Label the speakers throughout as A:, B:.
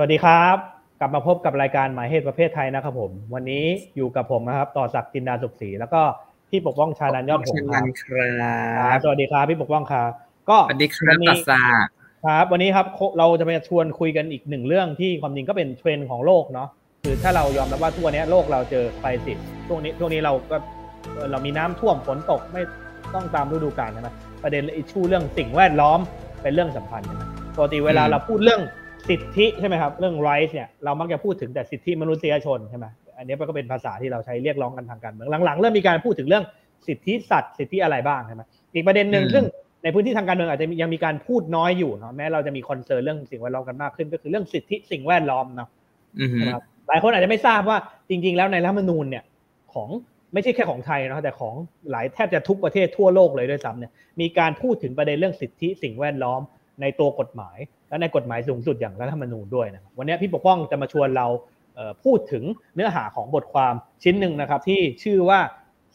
A: สวัสดีครับ กลับมาพบกับรายการหมายเหตุประเพทไทยนะครับผม วันนี้อยู่กับผมนะครับ ต่อศักดิ์จินดาสุขศรีแล้วก็พี่ปกป้องชานันท์ ยอดหงษ์ครับครับสวัสดีครับพี่ปกป้องครับ ก็
B: สวัสดีครับต่อศักดิ์
A: ครับ วันนี้ครับเราจะไปชวนคุยกันอีกหนึ่งเรื่องที่ความจริงก็เป็นเทรนด์ของโลกเนาะคือถ้าเรายอมรับว่าทั่วนี้โลกเราเจอไฟสิทธิ์ช่วงนี้ช่วงนี้เราก็เรามีน้ำท่วมฝนตกไม่ตรงตามฤดูกาลใช่ไหมประเด็น issue เรื่องสิ่งแวดล้อมเป็นเรื่องสำคัญใช่ไหมปกติเวลาเราพูดเรื่อง สิทธิใช่ไหมครับ เรื่อง rights เนี่ยเรามักจะพูดถึงแต่สิทธิมนุษยชนใช่ไหมอันนี้ก็เป็นภาษาที่เราใช้เรียกร้องกันทางการเมืองหลังๆเริ่มมีการพูดถึงเรื่องสิทธิสัตว์สิทธิอะไรบ้างใช่ไหมอีกประเด็นหนึ่งซึ่งในพื้นที่ทางการเมืองอาจจะยังมีการพูดน้อยอยู่เนาะแม้เราจะมีคอนเซิร์นเรื่องสิ่งแวดล้อมกันมากขึ้น ก็คือเรื่องสิทธิสิ่งแวดล้อมเนาะนะครับหลายคนอาจจะไม่ทราบว่าจริง ๆ แล้วในรัฐมนูญเนี่ยของไม่ใช่แค่ของไทยนะแต่ของหลายแทบจะทุกประเทศทั่วโลกเลยด้วยซ้ำเนี่ยมีการพูดถึงประเด็นเรื่องสิทธิสิ่งแวดล้อมในตัวกฎหมาย และในกฎหมายสูงสุดอย่างรัฐธรรมนูญด้วยนะวันนี้พี่ปกป้องจะมาชวนเราพูดถึงเนื้อหาของบทความชิ้นหนึ่งนะครับที่ชื่อว่า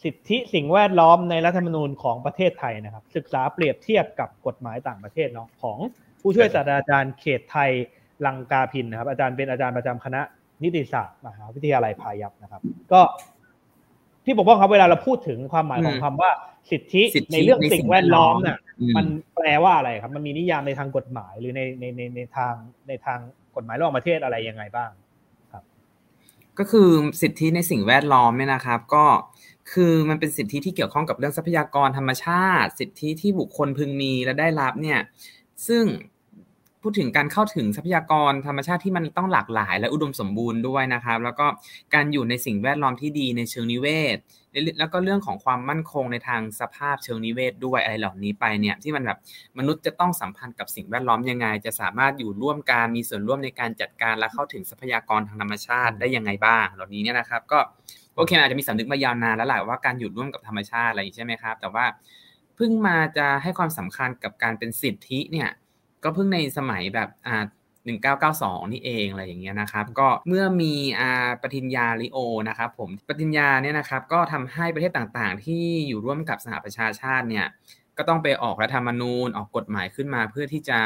A: สิทธิสิ่งแวดล้อมในรัฐธรรมนูญของประเทศไทยนะครับ ศึกษาเปรียบเทียบกับกฎหมายต่างประเทศเนาะของผู้ช่วยศาสตราจารย์เขตไทยลังกาพินนะครับ อาจารย์เป็นอาจารย์ประจำคณะนิติศาสตร์มหาวิทยาลัยพายัพนะครับ ก็พี่ปกป้องครับเวลาเราพูดถึงความหมายของคำว่าสิทธิในเรื่องสิ่งแวดล้อมเนี่ย มันแปลว่าอะไรครับ มันมีนิยามในทางกฎหมายหรือในในในในทางในทางกฎหมายระหว่างประเทศอะไรยังไงบ้างครับ
B: ก็คือสิทธิในสิ่งแวดล้อมเนี่ยนะครับ ก็คือมันเป็นสิทธิที่เกี่ยวข้องกับเรื่องทรัพยากรธรรมชาติ สิทธิที่บุคคลพึงมีและได้รับเนี่ย ซึ่ง พูดถึงการเข้าถึงทรัพยากรธรรมชาติที่มันต้องหลากหลาย และอุดมสมบูรณ์ด้วยนะครับ แล้วก็การอยู่ในสิ่งแวดล้อมที่ดีในเชิงนิเวศ แล้วก็เรื่องของความมั่นคงในทางสภาพเชิงนิเวศด้วยอะไรเหล่านี้ไปเนี่ยที่มันแบบมนุษย์จะต้องสัมพันธ์กับสิ่งแวดล้อมยังไง จะสามารถอยู่ร่วมกันมีส่วนร่วมในการจัดการและเข้าถึงทรัพยากรทางธรรมชาติได้ยังไงบ้าง เหล่านี้เนี่ยนะครับ ก็โอเคอาจจะมีสำนึกมายาวนานแล้วแหละว่าการอยู่ร่วมกับธรรมชาติอะไรใช่ไหมครับ แต่ว่าเพิ่งมาจะให้ความสำคัญกับการเป็นสิทธิเนี่ย ก็เพิ่งในสมัยแบบอ่า1992 นี่เองอะไรอย่างเงี้ยนะครับ ก็เมื่อมีอาปฏิญญาลิโอนะครับผมปฏิญญาเนี่ยนะครับก็ทำให้ประเทศต่างๆ ที่อยู่ร่วมกับสหประชาชาติเนี่ยก็ต้องไปออกรัฐธรรมนูญออกกฎหมายขึ้นมาเพื่อที่จะ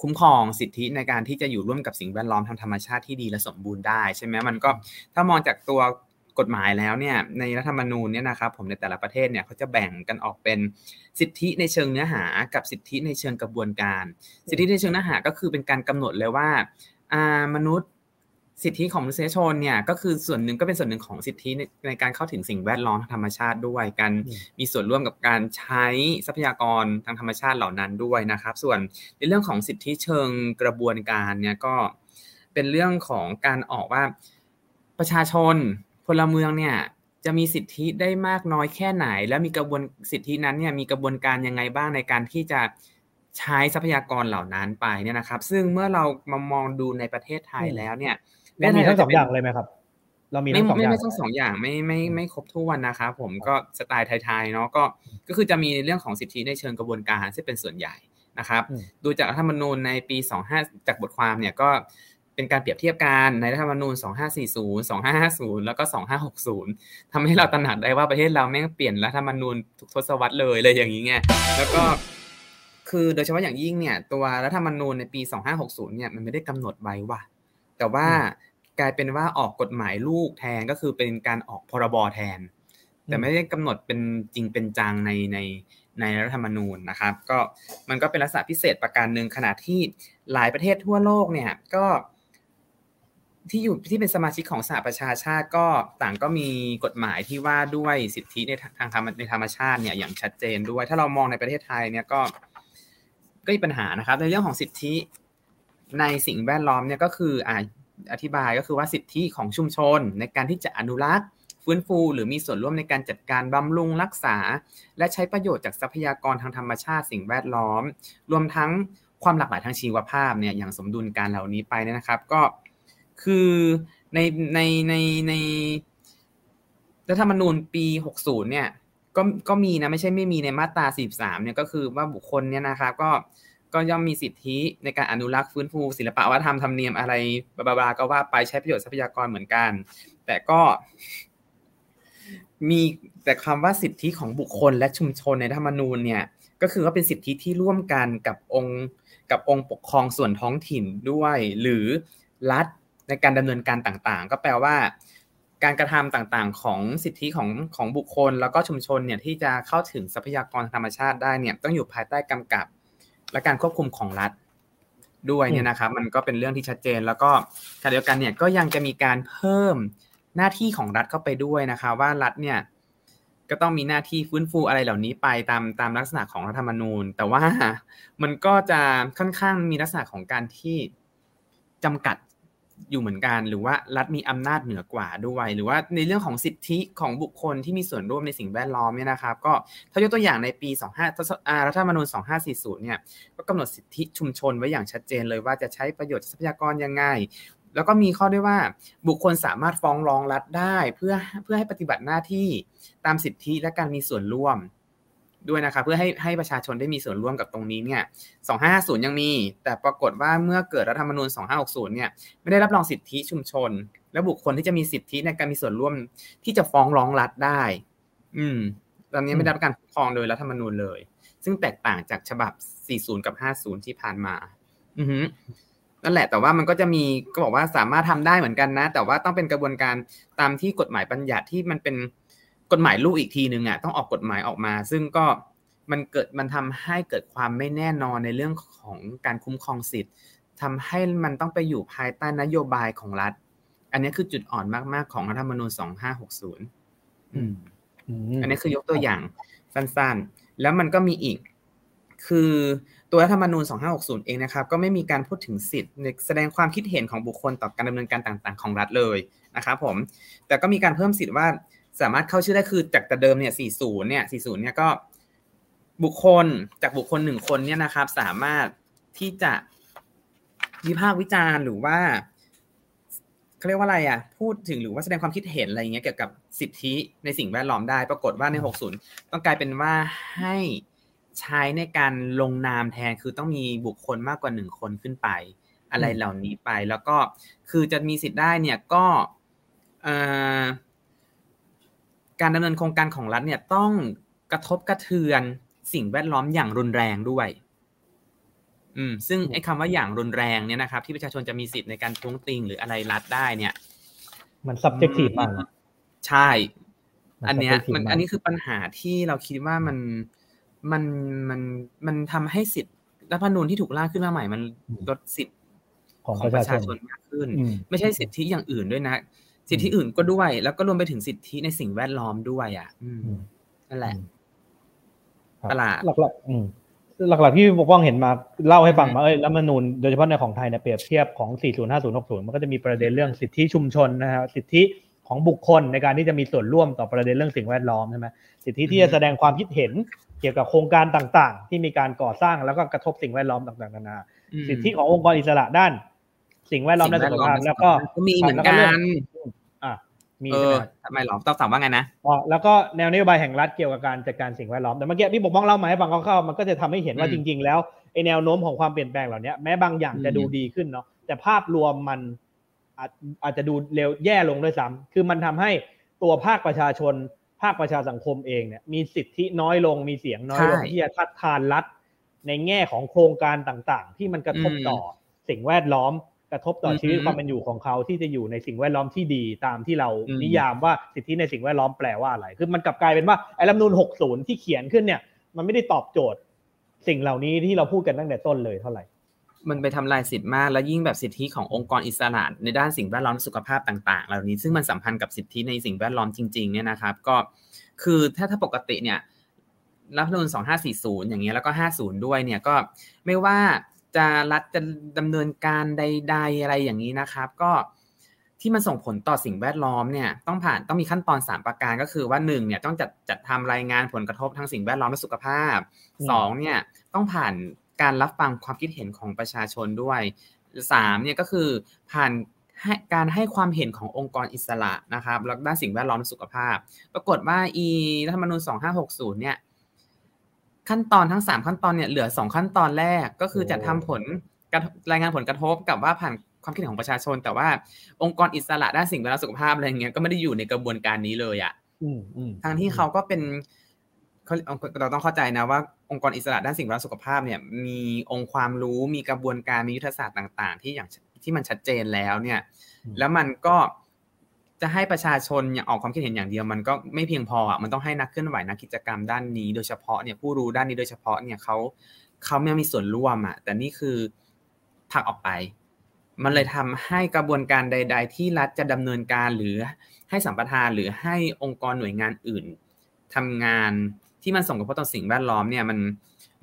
B: คุ้มครองสิทธิในการที่จะอยู่ร่วมกับสิ่งแวดล้อมทางธรรมชาติที่ดีและสมบูรณ์ได้ใช่ไหมมันก็ถ้ามองจากตัว กฎหมายแล้วเนี่ยในรัฐธรรมนูญเนี่ยนะครับผมในแต่ละประเทศเนี่ยเขาจะแบ่งกันออกเป็นสิทธิในเชิงเนื้อหา กับสิทธิในเชิงกระบวนการ สิทธิในเชิงเนื้อหาก็คือเป็นการกำหนดเลยว่ามนุษย์สิทธิของมนุษยชนเนี่ยก็คือส่วนหนึ่งก็เป็นส่วนหนึ่งของสิทธิในการเข้าถึงสิ่งแวดล้อมทางธรรมชาติด้วยการมีส่วนร่วมกับการใช้ทรัพยากรทางธรรมชาติเหล่านั้นด้วยนะครับ ส่วนในเรื่องของสิทธิเชิงกระบวนการเนี่ยก็เป็นเรื่องของการออกว่าประชาชน ลเมืองเนี่ยจะมีสิทธิได้มากน้อยแค่ไหน และมีกระบวนสิทธินั้นเนี่ยมีกระบวนการยังไงบ้างในการที่จะใช้ทรัพยากรเหล่านั้นไปเนี่ยนะครับ ซึ่งเมื่อเรามามองดูในประเทศไทยแล้วเนี่ย
A: เรามีทั้งสองอย่างเลยไหมครับ เรามีทั้งสองอย่าง
B: ไม่ทั้งสองอย่างไม่ไม่ไม่ครบถ้วนนะครับผมก็สไตล์ไทยๆเนาะก็ก็คือจะมีเรื่องของสิทธิในเชิงกระบวนการซึ่งเป็นส่วนใหญ่นะครับ ดูจากรัฐธรรมนูญในปี 25 จากบทความเนี่ยก็ เป็นการเปรียบเทียบกันในรัฐธรรมนูญ 2540 2550 แล้วก็ 2560ทำให้เราตระหนักได้ว่าประเทศเราแม่งเปลี่ยนรัฐธรรมนูญทุกทศวรรษเลยเลยอย่างนี้ไงแล้วก็คือโดยเฉพาะอย่างยิ่งเนี่ยตัวรัฐธรรมนูญในปี 2560 เนี่ยมันไม่ได้กำหนดไว้ว่า แต่ว่ากลายเป็นว่าออกกฎหมายลูกแทนก็คือเป็นการออกพรบแทน แต่ไม่ได้กำหนดเป็นจริงเป็นจังในในในรัฐธรรมนูญนะครับ ก็มันก็เป็นลักษณะพิเศษประการหนึ่งขณะที่หลายประเทศทั่วโลกเนี่ยก็ ที่อยู่ที่เป็นสมาชิกของสหประชาชาติก็ต่างก็มีกฎหมายที่ว่าด้วยสิทธิในทางธรรมในธรรมชาติเนี่ยอย่างชัดเจนด้วย ถ้าเรามองในประเทศไทยเนี่ยก็ก็มีปัญหานะครับ ในเรื่องของสิทธิในสิ่งแวดล้อมเนี่ยก็คืออ่าอธิบายก็คือว่าสิทธิของชุมชน ในการที่จะอนุรักษ์ฟื้นฟู หรือมีส่วนร่วมในการจัดการบำรุงรักษา และใช้ประโยชน์จากทรัพยากรทางธรรมชาติ สิ่งแวดล้อม รวมทั้งความหลากหลายทางชีวภาพเนี่ยอย่างสมดุลการเหล่านี้ไปนะครับ ก็ คือในในในในรัฐธรรมนูญปี60เนี่ย ก็ก็มีนะไม่ใช่ไม่มีในมาตรา43เนี่ยก็คือว่าบุคคลเนี่ยนะครับก็ก็ย่อมมีสิทธิในการอนุรักษ์ฟื้นฟูศิลปะวัฒนธรรมธรรมเนียมอะไรบลาบลาก็ว่าไปใช้ประโยชน์ทรัพยากรเหมือนกัน แต่ก็มีแต่คำว่าสิทธิของบุคคลและชุมชนในธรรมนูญเนี่ยก็คือว่าเป็นสิทธิที่ร่วมกันกับองค์กับองค์ปกครองส่วนท้องถิ่นด้วย หรือรัฐ ในการดำเนินการต่างๆ ก็แปลว่า การกระทำต่างๆ ของสิทธิของของบุคคล แล้วก็ชุมชนเนี่ยที่จะเข้าถึงทรัพยากรธรรมชาติได้เนี่ยต้องอยู่ภายใต้กำกับ และการควบคุมของรัฐด้วยเนี่ยนะครับมันก็เป็นเรื่องที่ชัดเจน แล้วก็ขณะเดียวกันเนี่ยก็ยังจะมีการเพิ่มหน้าที่ของรัฐเข้าไปด้วยนะคะว่ารัฐเนี่ยก็ต้องมีหน้าที่ฟื้นฟูอะไรเหล่านี้ไปตามตามลักษณะของรัฐธรรมนูญ แต่ว่ามันก็จะค่อนข้างมีลักษณะของการที่จำกัด อยู่เหมือนกัน หรือว่ารัฐมีอำนาจเหนือกว่าด้วย หรือว่าในเรื่องของสิทธิของบุคคลที่มีส่วนร่วมในสิ่งแวดล้อมเนี่ยนะครับ ก็ถ้ายกตัวอย่างในปี 25รัฐธรรมนูญ 2540 เนี่ยก็กำหนดสิทธิชุมชนไว้อย่างชัดเจนเลยว่าจะใช้ประโยชน์ทรัพยากรยังไงแล้วก็มีข้อด้วยว่าบุคคลสามารถฟ้องร้องรัฐได้ เพื่อเพื่อให้ปฏิบัติหน้าที่ตามสิทธิและการมีส่วนร่วม ด้วยนะครับเพื่อให้ให้ประชาชนได้มีส่วนร่วมกับตรงนี้เนี่ย250 ยังมี แต่ปรากฏว่าเมื่อเกิดรัฐธรรมนูญ 2560 เนี่ยไม่ได้รับรองสิทธิชุมชน และบุคคลที่จะมีสิทธิในการมีส่วนร่วมที่จะฟ้องร้องรัฐได้ อืม ตอนนี้ไม่ได้รับการคุ้มครองโดยรัฐธรรมนูญเลย ซึ่งแตกต่างจากฉบับ 40 กับ 50 ที่ผ่านมา อือฮึนั่นแหละแต่ว่ามันก็จะมีก็บอกว่าสามารถทำได้เหมือนกันนะ แต่ว่าต้องเป็นกระบวนการตามที่กฎหมายบัญญัติที่มันเป็น กฎหมายลูกอีกทีหนึ่งอะต้องออกกฎหมายออกมา ซึ่งก็มันเกิดมันทำให้เกิดความไม่แน่นอนในเรื่องของการคุ้มครองสิทธิ์ทำให้มันต้องไปอยู่ภายใต้นโยบายของรัฐ อันนี้คือจุดอ่อนมาก ๆ ของรัฐธรรมนูญ2560อืมอันนี้คือยกตัวอย่างสั้นๆ แล้วมันก็มีอีก คือตัวรัฐธรรมนูญ2560 เองนะครับ ก็ไม่มีการพูดถึงสิทธิ์ในแสดงความคิดเห็นของบุคคลต่อการดำเนินการต่าง ๆ ของรัฐเลยนะครับผม แต่ก็มีการเพิ่มสิทธิ์ว่า สามารถเข้าชื่อได้คือจากแต่เดิมเนี่ย40เนี่ย40เนี่ยก็บุคคลจากบุคคลหนึ่งคนเนี่ยนะครับ สามารถที่จะวิพากษ์วิจารณ์หรือว่าเขาเรียกว่าอะไรอะ พูดถึงหรือว่าแสดงความคิดเห็นอะไรอย่างเงี้ยเกี่ยวกับสิทธิในสิ่งแวดล้อมได้ ปรากฏว่าใน 60 ต้องกลายเป็นว่าให้ใช้ในการลงนามแทนคือต้องมีบุคคลมากกว่าหนึ่งคนขึ้นไป อะไรเหล่านี้ไป แล้วก็คือจะมีสิทธิ์ได้เนี่ยก็ การดำเนินโครงการของรัฐเนี่ยต้องกระทบกระเทือนสิ่งแวดล้อมอย่างรุนแรงด้วย อืม ซึ่งไอ้คำว่าอย่างรุนแรงเนี่ยนะครับ ที่ประชาชนจะมีสิทธิ์ในการท้วงติงหรืออะไรรัดได้เนี่ย
A: มัน subjective มาก
B: ใช่ อันเนี้ย มันอันนี้คือปัญหาที่เราคิดว่ามันมันมันมันทำให้สิทธิ์รัฐธรรมนูญที่ถูกร่างขึ้นมาใหม่มันลดสิทธิ์
A: ของประชาชน
B: มากขึ้น ไม่ใช่สิทธิอย่างอื่นด้วยนะ สิทธิอื่นก็ด้วย แล้วก็รวมไปถึงสิทธิในสิ่งแวดล้อมด้วย อะนั่นแหละ
A: ตลาดหลักๆหลักๆที่ปกป้องเห็นมาเล่าให้ฟังมาเอ้ยรัฐมนูญโดยเฉพาะในของไทยเนี่ยเปรียบเทียบของ 405060 มันก็จะมีประเด็นเรื่องสิทธิชุมชนนะฮะสิทธิของบุคคลในการที่จะมีส่วนร่วมต่อประเด็นเรื่องสิ่งแวดล้อมใช่ไหมสิทธิที่จะแสดงความคิดเห็นเกี่ยวกับโครงการต่างๆ ที่มีการก่อสร้างแล้วก็กระทบสิ่งแวดล้อมต่างๆนานา สิทธิขององค์กรอิสระด้าน สิ่งแวดล้อมและสุขภาพแล้วก็
B: มีเหมือนกัน
A: มี
B: ใช่ไหมทำไมหรอต้องถามว่าไงนะ
A: อ๋อแล้วก็แนวนโยบายแห่งรัฐเกี่ยวกับการจัดการสิ่งแวดล้อมแต่เมื่อกี้พี่บอกบ้องเล่ามาให้ฟังคร่าวๆมันก็จะทำให้เห็นว่าจริง ๆ แล้วไอแนวโน้มของความเปลี่ยนแปลงเหล่านี้แม้บางอย่างจะดูดีขึ้นเนาะแต่ภาพรวมมันอาจจะดูเร็วแย่ลงด้วยซ้ำคือมันทำให้ตัวภาคประชาชน ภาคประชาสังคมเองเนี่ยมีสิทธิน้อยลงมีเสียงน้อยลงที่จะทัดทานรัฐในแง่ของโครงการต่างๆ ที่มันกระทบต่อสิ่งแวดล้อม กระทบต่อชีวิตความเป็นอยู่ของเขาที่จะอยู่ในสิ่งแวดล้อมที่ดีตามที่เรานิยามว่าสิทธิในสิ่งแวดล้อมแปลว่าอะไร คือมันกลับกลายเป็นว่าไอ้รัฐนูน60 ที่เขียนขึ้นเนี่ย มันไม่ได้ตอบโจทย์ สิ่งเหล่านี้ที่เราพูดกันตั้งแต่ต้นเลยเท่าไหร่
B: มันไปทำลายสิทธิมาก แล้วยิ่งแบบสิทธิขององค์กรอิสระในด้านสิ่งแวดล้อมสุขภาพต่าง ๆ เหล่านี้ ซึ่งมันสัมพันธ์กับสิทธิในสิ่งแวดล้อมจริง ๆ เนี่ยนะครับ ก็คือถ้าถ้าปกติเนี่ยรัฐธรรมนูญ2540 อย่างเงี้ยแล้วก็ 50 ด้วยเนี่ยก็ไม่ว่า จะรัฐจะดำเนินการใด ๆ อะไรอย่างนี้นะครับ ก็ที่มันส่งผลต่อสิ่งแวดล้อมเนี่ยต้องผ่านต้องมีขั้นตอน 3 ประการก็คือว่า1เนี่ยต้องจัดจัดทำรายงานผลกระทบทางสิ่งแวดล้อมและสุขภาพ2เนี่ยต้องผ่านการรับฟังความคิดเห็นของประชาชนด้วย3เนี่ยก็คือผ่านการให้ความเห็นขององค์กรอิสระนะครับแล้วด้านสิ่งแวดล้อมและสุขภาพ ปรากฏว่าอีรัฐธรรมนูญ2560เนี่ย ขั้นตอนทั้งสามขั้นตอนเนี่ยเหลือสองขั้นตอนแรกก็คือจะทำผลรายงานผลกระทบกับว่าผ่านความคิดเห็นของประชาชน แต่ว่าองค์กรอิสระด้านสิ่งแวดล้อมสุขภาพอะไรเงี้ยก็ไม่ได้อยู่ในกระบวนการนี้เลยอะทั้งที่เขาก็เป็นเราต้องเข้าใจนะว่าองค์กรอิสระด้านสิ่งแวดล้อมสุขภาพเนี่ยมีองค์ความรู้มีกระบวนการมียุทธศาสตร์ต่าง ๆ ที่อย่างที่มันชัดเจนแล้วเนี่ย แล้วมันก็ จะให้ประชาชนอย่างออกความคิดเห็นอย่างเดียวมันก็ไม่เพียงพออะมันต้องให้นักเคลื่อนไหวนักกิจกรรมด้านนี้ โดยเฉพาะเนี่ยผู้รู้ด้านนี้โดยเฉพาะเนี่ยเขาเขาไม่มีส่วนร่วมอะแต่นี่คือผลักออกไป มันเลยทำให้กระบวนการใด ๆ ที่รัฐจะดำเนินการหรือให้สัมปทานหรือให้องค์กรหน่วยงานอื่นทำงานที่มันส่งกระทบต่อสิ่งแวดล้อมเนี่ยมัน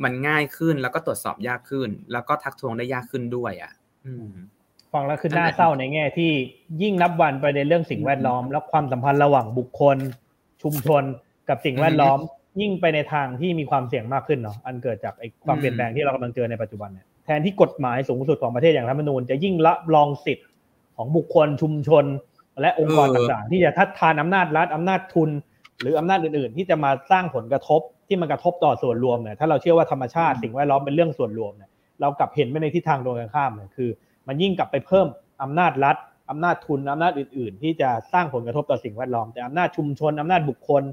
B: มันง่ายขึ้นแล้วก็ตรวจสอบยากขึ้น แล้วก็ทักท้วงได้ยากขึ้นด้วย อะ อืม
A: ฟังแล้วคือน่าเศร้าในแง่ที่ยิ่งนับวันประเด็นเรื่องสิ่งแวดล้อม และความสัมพันธ์ระหว่างบุคคล ชุมชนกับสิ่งแวดล้อม ยิ่งไปในทางที่มีความเสี่ยงมากขึ้นเนาะอันเกิดจากไอ้ความเปลี่ยนแปลงที่เรากำลังเจอในปัจจุบันเนี่ยแทนที่กฎหมายสูงสุดของประเทศอย่างรัฐมนูญจะยิ่งละรองสิทธิ์ของบุคคลชุมชน และองค์กรต่างๆ ที่จะทัดทานอำนาจรัฐอำนาจทุน หรืออำนาจอื่นๆ ที่จะมาสร้างผลกระทบที่มันกระทบต่อส่วนรวมเนี่ยถ้าเราเชื่อว่าธรรมชาติสิ่งแวดล้อมเป็นเรื่องส่วนรวมเนี่ยเรากลับเห็นไปในทิศทางตรงกันข้ามเลยคือ มันยิ่งกลับไปเพิ่มอำนาจรัฐอำนาจทุนอำนาจอื่น ๆ ที่จะสร้างผลกระทบต่อสิ่งแวดล้อม แต่อำนาจชุมชนอำนาจบุคคล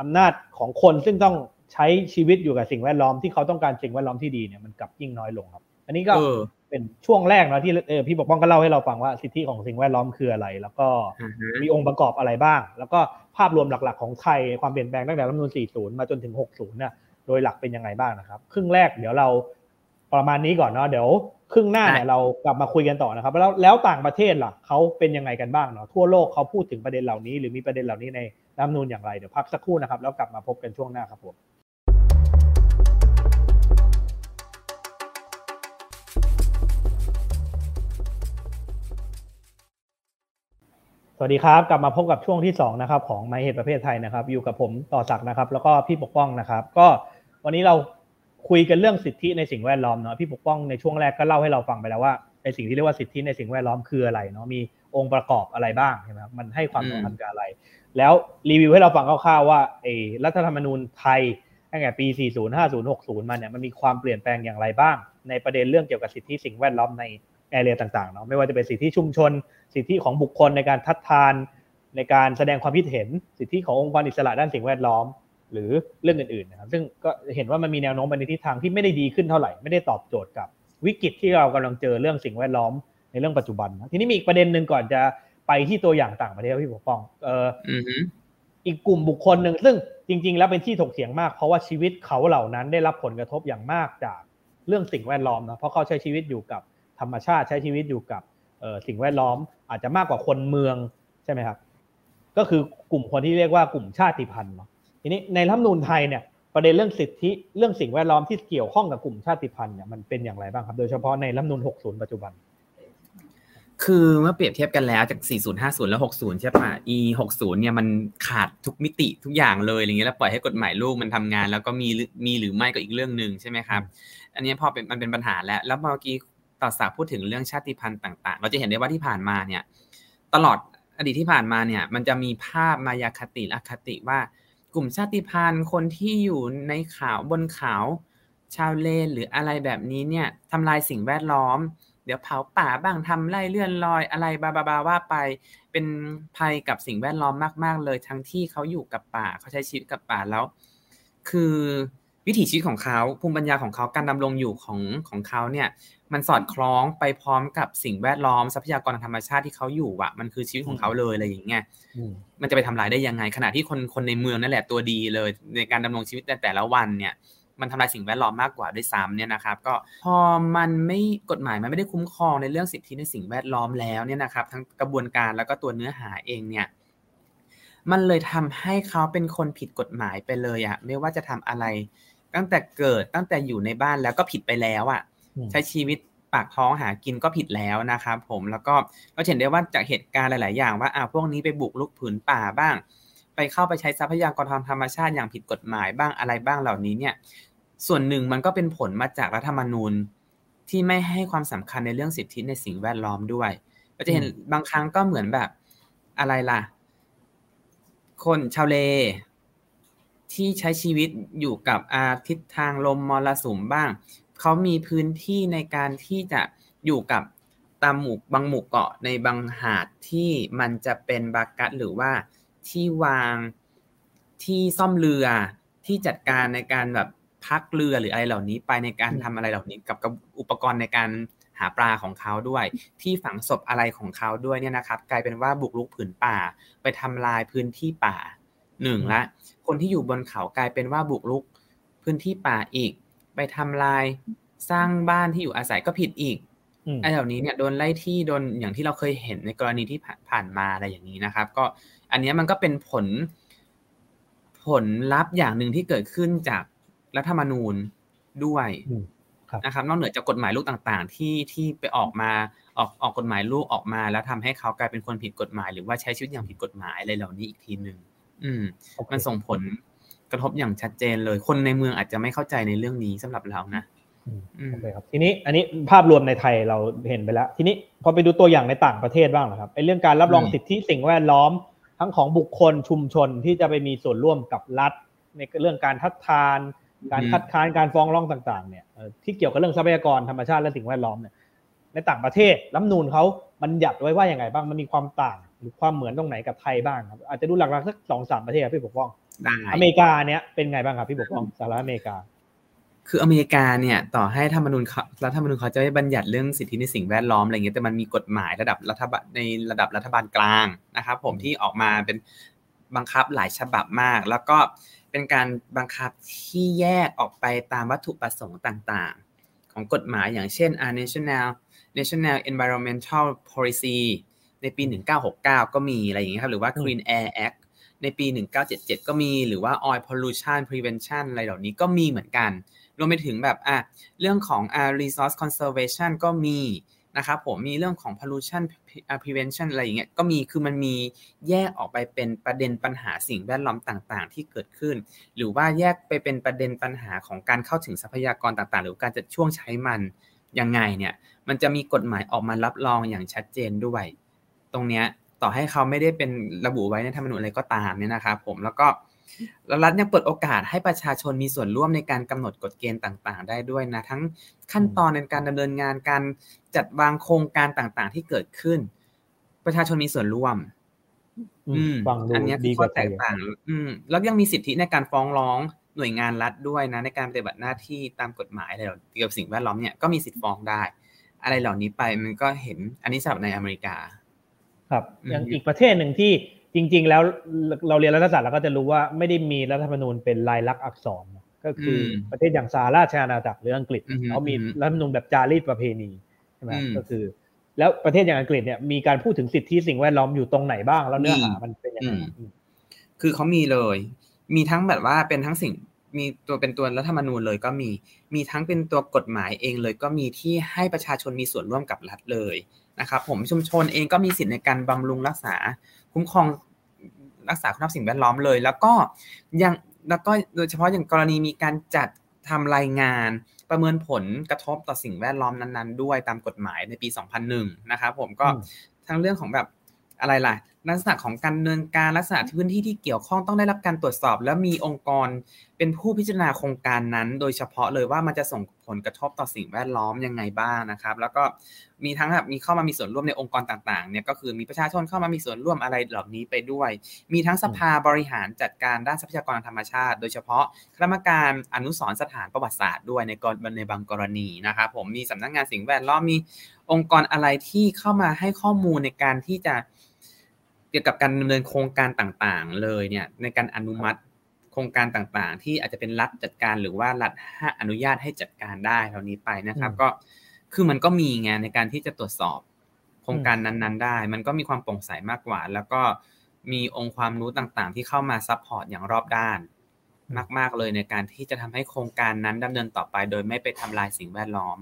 A: อำนาจของคนซึ่งต้องใช้ชีวิตอยู่กับสิ่งแวดล้อมที่เขาต้องการสิ่งแวดล้อมที่ดีเนี่ยมันกลับยิ่งน้อยลงครับ อันนี้ก็เป็นช่วงแรกนะที่เออพี่ปกป้องก็เล่าให้เราฟังว่าสิทธิของสิ่งแวดล้อมคืออะไร แล้วก็มีองค์ประกอบอะไรบ้าง แล้วก็ภาพรวมหลักๆ ของไทยความเปลี่ยนแปลงตั้งแต่รัฐธรรมนูญ40 มาจนถึง 60เนี่ยโดยหลักเป็นยังไงบ้างนะครับ ครึ่งแรกเดี๋ยวเรา ประมาณนี้ก่อนเนาะเดี๋ยวครึ่งหน้าเนี่ยเรากลับมาคุยกันต่อนะครับ แล้วแล้วต่างประเทศล่ะเขาเป็นยังไงกันบ้างเนาะทั่วโลกเขาพูดถึงประเด็นเหล่านี้ หรือมีประเด็นเหล่านี้ในรัฐมนูญอย่างไรเดี๋ยวพักสักครู่นะครับแล้วกลับมาพบกันช่วงหน้าครับผมสวัสดีครับ กลับมาพบกับช่วงที่2นะครับของไมเหตุประเภทไทยนะครับ อยู่กับผมต่อศักดิ์นะครับ แล้วก็พี่ปกป้องนะครับ ก็วันนี้เรา คุยกันเรื่องสิทธิในสิ่งแวดล้อมเนาะพี่ปกป้องในช่วงแรกก็เล่าให้เราฟังไปแล้วว่าในสิ่งที่เรียกว่าสิทธิในสิ่งแวดล้อมคืออะไรเนาะมีองค์ประกอบอะไรบ้างใช่ไหมมันให้ความสำคัญกับอะไร แล้วรีวิวให้เราฟังคร่าวๆว่าไอ้รัฐธรรมนูญไทยตั้งแต่ปี 40 50 60 มาเนี่ยมันมีความเปลี่ยนแปลงอย่างไรบ้าง ในประเด็นเรื่องเกี่ยวกับสิทธิสิ่งแวดล้อมในแอเรียต่างๆเนาะไม่ว่าจะเป็นสิทธิชุมชน สิทธิของบุคคลในการทัดทาน ในการแสดงความคิดเห็น สิทธิขององค์กรอิสระด้านสิ่งแวดล้อม หรือเรื่องอื่นๆนะครับซึ่งก็เห็นว่ามันมีแนวโน้มไปในทิศทางที่ไม่ได้ดีขึ้นเท่าไหร่ไม่ได้ตอบโจทย์กับวิกฤตที่เรากำลังเจอเรื่องสิ่งแวดล้อมในเรื่องปัจจุบันทีนี้มีอีกประเด็นหนึ่งก่อนจะไปที่ตัวอย่างต่างประเทศพี่ปกป้องเอออีกกลุ่มบุคคลหนึ่งซึ่งจริง ๆ แล้วเป็นที่ถกเถียงมาก เพราะว่าชีวิตเขาเหล่านั้นได้รับผลกระทบอย่างมากจากเรื่องสิ่งแวดล้อมนะเพราะเขาใช้ชีวิตอยู่กับธรรมชาติใช้ชีวิตอยู่กับสิ่งแวดล้อม อาจจะมากกว่าคนเมืองใช่ไหมครับ ก็คือกลุ่มคนที่เรียกว่ากลุ่มชาติพันธุ์เนาะ ทีนี้ในรัฐมนูลไทยเนี่ยประเด็นเรื่องสิทธิเรื่องสิ่งแวดล้อมที่เกี่ยวข้องกับกลุ่มชาติพันธุ์เนี่ยมันเป็นอย่างไรบ้างครับ โดยเฉพาะในรัฐมนูล60 ปัจจุบัน
B: คือเมื่อเปรียบเทียบกันแล้วจาก 40 50 แล้ว 60 ใช่ปะ e 60 เนี่ยมันขาดทุกมิติทุกอย่างเลยอะไรเงี้ยแล้วปล่อยให้กฎหมายลูกมันทำงาน แล้วก็มีมีหรือไม่ก็อีกเรื่องหนึ่งใช่ไหมครับ อันนี้พอเป็นมันเป็นปัญหาแล้ว แล้วเมื่อกี้ต่อสากพูดถึงเรื่องชาติพันธุ์ต่าง ๆ เราจะเห็นได้ว่าที่ผ่านมาเนี่ย ตลอดอดีตที่ผ่านมาเนี่ย มันจะมีภาพมายาคติอคติว่า กลุ่มชาติพันธุ์คนที่อยู่ในเขาบนเขาชาวเลนหรืออะไรแบบนี้เนี่ยทำลายสิ่งแวดล้อม เดี๋ยวเผาป่าบ้างทำไร่เลื่อนลอยอะไรบาบาบาว่าไป เป็นภัยกับสิ่งแวดล้อมมาก ๆ เลย ทั้งที่เขาอยู่กับป่าเขาใช้ชีวิตกับป่าแล้ว คือวิถีชีวิตของเขาภูมิปัญญาของเขาการดำรงอยู่ของของเขาเนี่ย มันสอดคล้องไปพร้อมกับสิ่งแวดล้อมทรัพยากรธรรมชาติที่เขาอยู่อะมันคือชีวิตของเขาเลยอะไรอย่างเงี้ยมันจะไปทำลายได้ยังไง ขณะที่คนคนในเมืองนั่นแหละตัวดีเลย ในการดำรงชีวิตแต่แต่ละวันเนี่ย มันทำลายสิ่งแวดล้อมมากกว่าด้วยซ้ำเนี่ยนะครับ ก็พอมันไม่กฎหมายมันไม่ได้คุ้มครองในเรื่องสิทธิในสิ่งแวดล้อมแล้วเนี่ยนะครับ ทั้งกระบวนการแล้วก็ตัวเนื้อหาเองเนี่ยมันเลยทำให้เขาเป็นคนผิดกฎหมายไปเลยอะไม่ว่าจะทำอะไร ตั้งแต่เกิดตั้งแต่อยู่ในบ้านแล้วก็ผิดไปแล้วอะ ใช้ชีวิตปากท้องหากินก็ผิดแล้วนะครับผมแล้วก็เราเห็นได้ว่าจากเหตุการณ์หลาย ๆ อย่างว่าอ่าพวกนี้ไปบุกลุกผืนป่าบ้าง ไปเข้าไปใช้ทรัพยากรทางธรรมชาติอย่างผิดกฎหมายบ้างอะไรบ้างเหล่านี้เนี่ย ส่วนหนึ่งมันก็เป็นผลมาจากรัฐธรรมนูญที่ไม่ให้ความสำคัญในเรื่องสิทธิในสิ่งแวดล้อมด้วยเราจะเห็นบางครั้งก็เหมือนแบบอะไรล่ะ คนชาวเลที่ใช้ชีวิตอยู่กับอาทิตทางลมมรสุมบ้าง เขามีพื้นที่ในการที่จะอยู่กับตามหมู่บางหมู่เกาะในบางหาดที่มันจะเป็นบากัสหรือว่าที่วางที่ซ่อมเรือที่ที่จัดการในการแบบพักเรือหรืออะไรเหล่านี้ไปในการทำอะไรเหล่านี้กับกับอุปกรณ์ในการหาปลาของเขาด้วย ที่ฝังศพอะไรของเขาด้วยเนี่ยนะครับ กลายเป็นว่าบุกรุกผืนป่า ไปทำลายพื้นที่ป่าหนึ่งละ คนที่อยู่บนเขากลายเป็นว่าบุกรุกพื้นที่ป่าอีก ไปทำลายสร้างบ้านที่อยู่อาศัยก็ผิดอีกไอ้เหล่านี้เนี่ยโดนไล่ที่โดนอย่างที่เราเคยเห็นในกรณีที่ผ่านมาอะไรอย่างนี้นะครับ ก็อันนี้มันก็เป็นผล ผลลัพธ์อย่างหนึ่งที่เกิดขึ้นจากรัฐธรรมนูญด้วยนะครับ นอกเหนือจากกฎหมายลูกต่างๆ ที่ที่ไปออกมาออกออกกฎหมายลูกออกมา แล้วทำให้เขากลายเป็นคนผิดกฎหมาย หรือว่าใช้ชีวิตอย่างผิดกฎหมายอะไรเหล่านี้อีกทีหนึ่งอืม มันส่งผล กระทบอย่างชัดเจนเลย คนในเมืองอาจจะไม่เข้าใจในเรื่องนี้สำหรับเรานะ
A: โอเคครับทีนี้อันนี้ภาพรวมในไทยเราเห็นไปแล้ว ทีนี้พอไปดูตัวอย่างในต่างประเทศบ้างนะครับไอ้เรื่องการรับรองสิทธิสิ่งแวดล้อม ทั้งของบุคคลชุมชนที่จะไปมีส่วนร่วมกับรัฐ ในเรื่องการทัดทาน การคัดค้านการฟ้องร้องต่าง ๆ เนี่ยที่เกี่ยวกับเรื่องทรัพยากรธรรมชาติและสิ่งแวดล้อมเนี่ยในต่างประเทศรัฐนูนเขามันหยัดไว้ว่าอย่างไงบ้างมันมีความต่าง หรือความเหมือนตรงไหนกับไทยบ้างครับอาจจะดูหลักๆสักสองสามประเทศพี่ปกป้อง อเมริกาเนี้ยเป็นไงบ้างครับพี่ปกป้องสหรัฐอเมริกา
B: คืออเมริกาเนี่ย ต่อให้ธรรมนูญรัฐธรรมนูญเขาจะไม่บัญญัติเรื่องสิทธิในสิ่งแวดล้อมอะไรเงี้ยแต่มันมีกฎหมายระดับรัฐบาลในระดับรัฐบาลกลางนะครับผมที่ออกมาเป็นบังคับหลายฉบับมาก แล้วก็เป็นการบังคับที่แยกออกไปตามวัตถุประสงค์ต่างๆ ของกฎหมายอย่างเช่น National National Environmental Policy ในปี 1969 ก็มีอะไรอย่างเงี้ยครับ หรือว่า Clean Air Act ในปี 1977 ก็มีหรือว่า Oil Pollution Prevention อะไรเหล่านี้ก็มีเหมือนกัน รวมไปถึงแบบอะเรื่องของอ่า resource conservation ก็มีนะครับผมมีเรื่องของ pollution prevention อะไรอย่างเงี้ยก็มีคือมันมีแยกออกไปเป็นประเด็นปัญหาสิ่งแวดล้อมต่างๆ ที่เกิดขึ้น หรือว่าแยกไปเป็นประเด็นปัญหาของการเข้าถึงทรัพยากรต่างๆ หรือการจัดช่วงใช้มันยังไงเนี่ยมันจะมีกฎหมายออกมารับรองอย่างชัดเจนด้วย ตรงเนี้ย ต่อให้เขาไม่ได้เป็นระบุไว้ในธรรมนูญอะไรก็ตามเนี่ยนะครับผมแล้วก็รัฐยังเปิดโอกาสให้ประชาชนมีส่วนร่วมในการกำหนดกฎเกณฑ์ต่างๆ ได้ด้วยนะทั้งขั้นตอนในการดำเนินงานการจัดวางโครงการต่างๆ ที่เกิดขึ้น ประชาชนมีส่วนร่วม
A: อืมอัน
B: นี้คือข้อแตกต่าง อืม แล้วยังมีสิทธิในการฟ้องร้องหน่วยงานรัฐด้วยนะ ในการปฏิบัติหน้าที่ตามกฎหมายอะไรเกี่ยวกับสิ่งแวดล้อมเนี่ยก็มีสิทธิฟ้องได้ อะไรเหล่านี้ไปมันก็เห็นอันนี้สำหรับในอเมริกา
A: ครับอย่างอีกประเทศหนึ่งที่จริง ๆ แล้วเราเรียนรัฐศาสตร์เราก็จะรู้ว่าไม่ได้มีรัฐธรรมนูญเป็นลายลักษณ์อักษรก็คือประเทศอย่างสหราชอาณาจักรหรืออังกฤษเขามีรัฐธรรมนูญแบบจารีตประเพณีใช่ไหมก็คือ แล้วประเทศอย่างอังกฤษเนี่ยมีการพูดถึงสิทธิสิ่งแวดล้อมอยู่ตรงไหนบ้างแล้วเนื้อหามันเป็นยังไง
B: คือเขามีเลย มีทั้งแบบว่าเป็นทั้งสิ่งมีตัวเป็นตัวรัฐธรรมนูญเลยก็มี มีทั้งเป็นตัวกฎหมายเองเลยก็มีที่ให้ประชาชนมีส่วนร่วมกับรัฐเลย นะครับผมชุมชนเองก็มีสิทธิ์ในการบำรุงรักษาคุ้มครองรักษาคุณภาพสิ่งแวดล้อมเลย แล้วก็ยังแล้วก็โดยเฉพาะอย่างกรณีมีการจัดทำรายงานประเมินผลกระทบต่อสิ่งแวดล้อมนั้น ๆ ด้วยตามกฎหมายในปี 2001 นะครับผมก็ทั้งเรื่องของแบบอะไรล่ะลักษณะของการเนินการลักษณะพื้นที่ที่เกี่ยวข้องต้องได้รับการตรวจสอบ และมีองค์กรเป็นผู้พิจารณาโครงการนั้น โดยเฉพาะเลยว่ามันจะส่งผลกระทบต่อสิ่งแวดล้อมยังไงบ้างนะครับ แล้วก็มีทั้งแบบมีเข้ามามีส่วนร่วมในองค์กรต่างๆเนี่ยก็คือมีประชาชนเข้ามามีส่วนร่วมอะไรเหล่านี้ไปด้วย มีทั้งสภาบริหารจัดการด้านทรัพยากรธรรมชาติ โดยเฉพาะคณะกรรมการอนุสรสถานประวัติศาสตร์ด้วยในกรในบางกรณีนะครับผมมีสำนักงานสิ่งแวดล้อมมีองค์กรอะไรที่เข้ามาให้ข้อมูลในการที่จะ เกี่ยวกับการดำเนินโครงการต่างๆ เลยเนี่ยในการอนุมัติโครงการต่างๆ ที่อาจจะเป็นรัฐจัดการหรือว่ารัฐอนุญาตให้จัดการได้เท่านี้ไปนะครับ ก็คือมันก็มีไงในการที่จะตรวจสอบโครงการนั้นๆ ได้ มันก็มีความโปร่งใสมากกว่า แล้วก็มีองค์ความรู้ต่างๆ ที่เข้ามา support อย่างรอบด้าน มาก ๆเลยในการที่จะทำให้โครงการนั้นดำเนินต่อไป โดยไม่ไปทำลายสิ่งแวดล้อม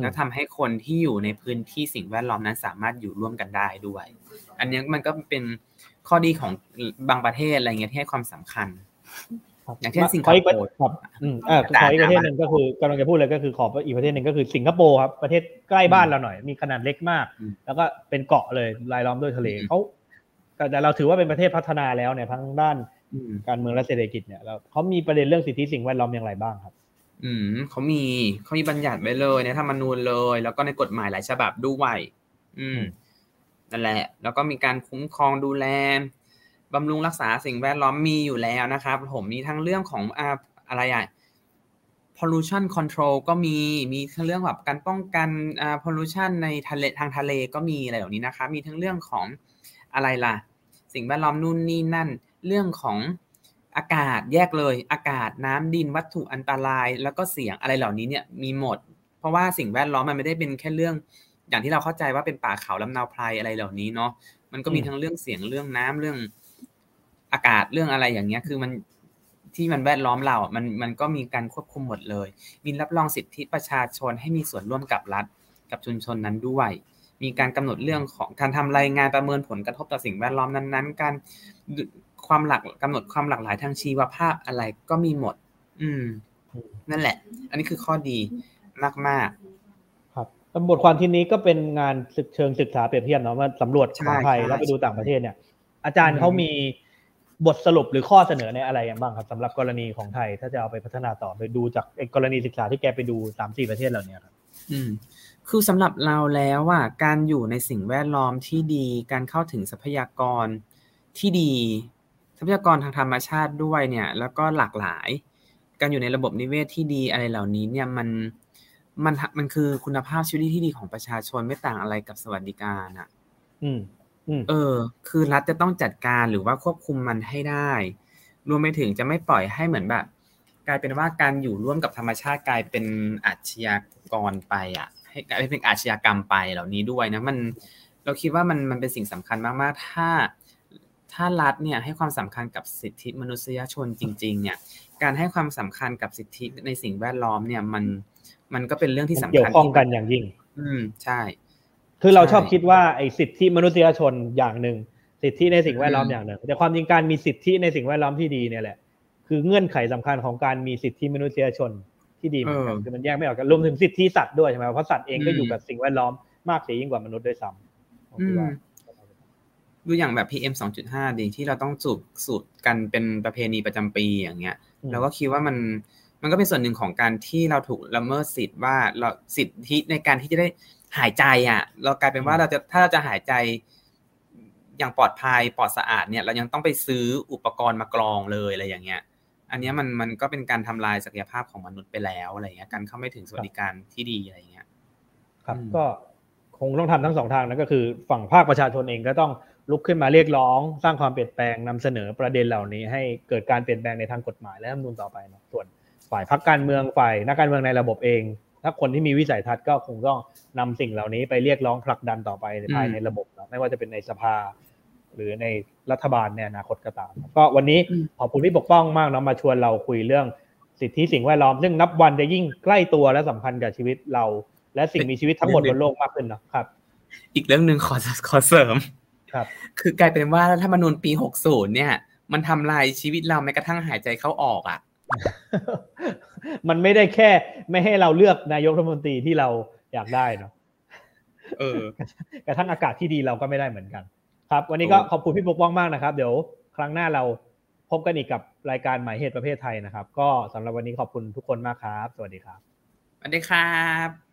B: แล้วทำให้คนที่อยู่ในพื้นที่สิ่งแวดล้อมนั้นสามารถอยู่ร่วมกันได้ด้วย อันนี้มันก็เป็นข้อดีของบางประเทศอะไรเงี้ยที่ให้ความสำคัญอย่างเช่นสิงคโปร์
A: ครับอืมอ่าขออีกประเทศหนึ่งก็คือกำลังจะพูดเลยก็คือขออีกประเทศหนึ่งก็คือสิงคโปร์ครับประเทศใกล้บ้านเราหน่อย มีขนาดเล็กมาก แล้วก็เป็นเกาะเลยรายล้อมด้วยทะเลเขาแต่เราถือว่าเป็นประเทศพัฒนาแล้วเนี่ยทั้งด้านการเมืองและเศรษฐกิจเนี่ยแล้วเขามีประเด็นเรื่องสิทธิสิ่งแวดล้อมอย่างไรบ้างครับ
B: อืมเขามีเขามีบัญญัติไว้เลยในธรรมนูญเลย แล้วก็ในกฎหมายหลายฉบับด้วยอืมนั่นแหละ แล้วก็มีการคุ้มครองดูแลบำรุงรักษาสิ่งแวดล้อมมีอยู่แล้วนะครับ ผมมีทั้งเรื่องของอ่าอะไรอะ pollution control ก็มีมีทั้งเรื่องแบบการป้องกันอ่า pollution ในทะเลทางทะเลก็มีอะไรแบบนี้นะครับมีทั้งเรื่องของอะไรล่ะ สิ่งแวดล้อมนู่นนี่นั่น เรื่องของ อากาศแยกเลย อากาศน้ำดินวัตถุอันตราย แล้วก็เสียงอะไรเหล่านี้เนี่ยมีหมด เพราะว่าสิ่งแวดล้อมมันไม่ได้เป็นแค่เรื่อง อย่างที่เราเข้าใจว่าเป็นป่าเขาลำนาวไพรอะไรเหล่านี้เนาะมันก็มีทั้งเรื่องเสียงเรื่องน้ำเรื่อง อากาศเรื่องอะไรอย่างเงี้ย คือมันที่มันแวดล้อมเราอะมันมันก็มีการควบคุมหมดเลยมีรับรองสิทธิประชาชนให้มีส่วนร่วมกับรัฐ กับชุมชนนั้นด้วย มีการกำหนดเรื่องของการทำรายงานประเมินผลกระทบต่อสิ่งแวดล้อมนั้น ๆ การ ความหลักกำหนดความหลากหลายทางชีวภาพอะไรก็มีหมด อืม นั่นแหละ อันนี้คือข้อดีมากๆ
A: ครับบทความที่นี้ก็เป็นงานศึกเชิงศึกษาเปรียบเทียบเนาะว่าสำรวจของไทย
B: ใช่
A: แล้วไปดูต่างประเทศเนี่ย อาจารย์เขามีบทสรุปหรือข้อเสนอในอะไรอย่างบ้างครับสำหรับกรณีของไทย ถ้าจะเอาไปพัฒนาต่อไปดูจากไอ้กรณีศึกษาที่แกไปดูสามสี่ประเทศเหล่านี้ครับ
B: อืม คือสำหรับเราแล้วว่าการอยู่ในสิ่งแวดล้อมที่ดี การเข้าถึงทรัพยากรที่ดี ทรัพยากรทางธรรมชาติด้วยเนี่ย แล้วก็หลากหลาย การอยู่ในระบบนิเวศที่ดีอะไรเหล่านี้เนี่ยมันมันมันคือคุณภาพชีวิตที่ดีของประชาชนไม่ต่างอะไรกับสวัสดิการอะ
A: อืมอืม
B: เออ คือรัฐจะต้องจัดการหรือว่าควบคุมมันให้ได้ รวมไปถึงจะไม่ปล่อยให้เหมือนแบบ กลายเป็นว่าการอยู่ร่วมกับธรรมชาติกลายเป็นอาชญากรไปอะ ให้กลายเป็นอาชญากรรมไปเหล่านี้ด้วยนะ มันเราคิดว่ามันมันเป็นสิ่งสำคัญมากๆ ถ้า ถ้ารัฐเนี่ยให้ความสำคัญกับสิทธิมนุษยชนจริง ๆ เนี่ย การให้ความสำคัญกับสิทธิในสิ่งแวดล้อมเนี่ยมันมันก็เป็นเรื่องที่สำ
A: เกี่ย
B: คัญ
A: วข้องกันอย่างยิ่ง
B: อืมใช่
A: คือเรา
B: ใช่
A: ชอบคิดว่าไอ้สิทธิมนุษยชนอย่างหนึ่งสิทธิในสิ่งแวดล้อม
B: อืม
A: อย่างหนึ่ง แต่ความจริงการมีสิทธิในสิ่งแวดล้อมที่ดีเนี่ยแหละคือเงื่อนไขสำคัญของการมีสิทธิมนุษยชนที่ดีเหมือนกันคือมันแยกไม่ออกกันรวมถึงสิทธิสัตว์ด้วยใช่ไหมเพราะสัตว์เองก็อยู่กับสิ่งแวดล้อมมากเสียยิ่งกว่ามนุษย์ด้วยซ้ำผม
B: อื
A: คิ ด
B: ม
A: ว่า
B: ดูอย่างแบบ PM 2.5 ดีที่เราต้องสูบสูดกันเป็นประเพณีประจำปีอย่างเงี้ย
A: อืม
B: เราก็คิดว่ามันมันก็เป็นส่วนหนึ่งของการที่เราถูกละเมิดสิทธิ์ว่าเราสิทธิในการที่จะได้หายใจอะ เรากลายเป็นว่าเราจะถ้าเราจะหายใจอย่างปลอดภัยปลอดสะอาดเนี่ย เรายังต้องไปซื้ออุปกรณ์มากรองเลยอะไรอย่างเงี้ย อันเนี้ยมันมันก็เป็นการทำลายศักยภาพของมนุษย์ไปแล้วอะไรเงี้ยการเข้าไม่ถึงสวัสดิการที่ดีอะไรเงี้ย
A: ครับ
B: อืม
A: ก็คงต้องทำทั้งสองทางนั่นก็คือ ฝั่งภาคประชาชนเองก็ต้อง ลุกขึ้นมาเรียกร้อง สร้างความเปลี่ยนแปลงนำเสนอประเด็นเหล่านี้ ให้เกิดการเปลี่ยนแปลงในทางกฎหมายและรัฐธรรมนูญต่อไปเนะส่วนฝ่ายพักการเมืองฝ่ายนักการเมืองในระบบเอง ถ้าคนที่มีวิสัยทัศน์ก็คงต้องนำสิ่งเหล่านี้ไปเรียกร้องผลักดันต่อไปในภายในระบบนะไม่ว่าจะเป็นในสภา หรือในรัฐบาลในอนาคตก็ตาม ก็วันนี้ขอบคุณพี่ปกป้องมากเนาะมาชวนเราคุยเรื่องสิทธิสิ่งแวดล้อมซึ่งนับวันจะยิ่งใกล้ตัวและสำคัญกับชีวิตเรา และสิ่งมีชีวิตทั้งหมดบนโลกมากขึ้นเนาะครับ
B: อีกเรื่องหนึ่งขอขอเสริม
A: ครับ
B: คือกลายเป็นว่ารัฐธรรมนูญปี60เนี่ย มันทำลายชีวิตเราแม้กระทั่งหายใจเข้าออกอะ
A: มันไม่ได้แค่ ไม่ให้เราเลือกนายกรัฐมนตรีที่เราอยากได้เนาะ
B: เออ
A: กระทั่งอากาศที่ดีเราก็ไม่ได้เหมือนกัน ครับ วันนี้ก็
B: โอ้
A: ขอบคุณพี่ปกป้องมากนะครับ เดี๋ยวครั้งหน้าเราพบกันอีกกับรายการหมายเหตุประเภทไทยนะครับ ก็สำหรับวันนี้ขอบคุณทุกคนมากครับ สวัสดีครับ
B: สวัสดีครับ